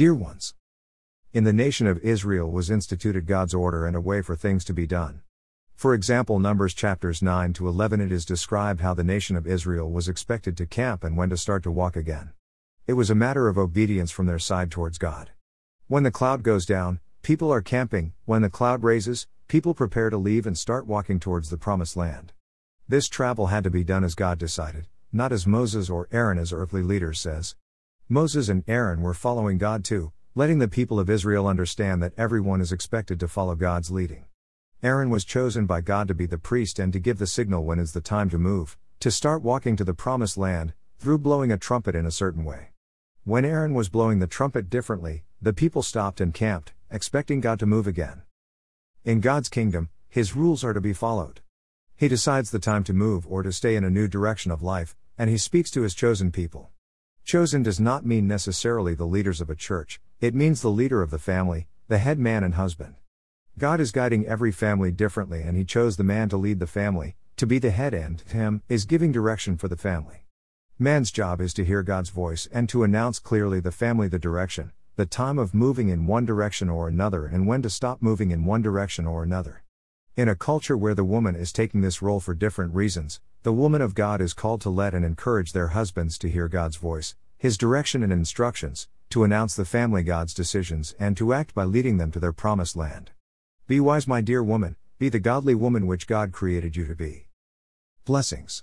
Dear ones, in the nation of Israel was instituted God's order and a way for things to be done. For example, Numbers chapters 9 to 11 it is described how the nation of Israel was expected to camp and when to start to walk again. It was a matter of obedience from their side towards God. When the cloud goes down, people are camping, when the cloud raises, people prepare to leave and start walking towards the promised land. This travel had to be done as God decided, not as Moses or Aaron as earthly leaders says. Moses and Aaron were following God too, letting the people of Israel understand that everyone is expected to follow God's leading. Aaron was chosen by God to be the priest and to give the signal when is the time to move, to start walking to the promised land, through blowing a trumpet in a certain way. When Aaron was blowing the trumpet differently, the people stopped and camped, expecting God to move again. In God's kingdom, His rules are to be followed. He decides the time to move or to stay in a new direction of life, and He speaks to His chosen people. Chosen does not mean necessarily the leaders of a church, it means the leader of the family, the head man and husband. God is guiding every family differently, and He chose the man to lead the family, to be the head, and Him is giving direction for the family. Man's job is to hear God's voice and to announce clearly the family the direction, the time of moving in one direction or another and when to stop moving in one direction or another. In a culture where the woman is taking this role for different reasons, the woman of God is called to let and encourage their husbands to hear God's voice, His direction and instructions, to announce the family God's decisions and to act by leading them to their promised land. Be wise, my dear woman, be the godly woman which God created you to be. Blessings.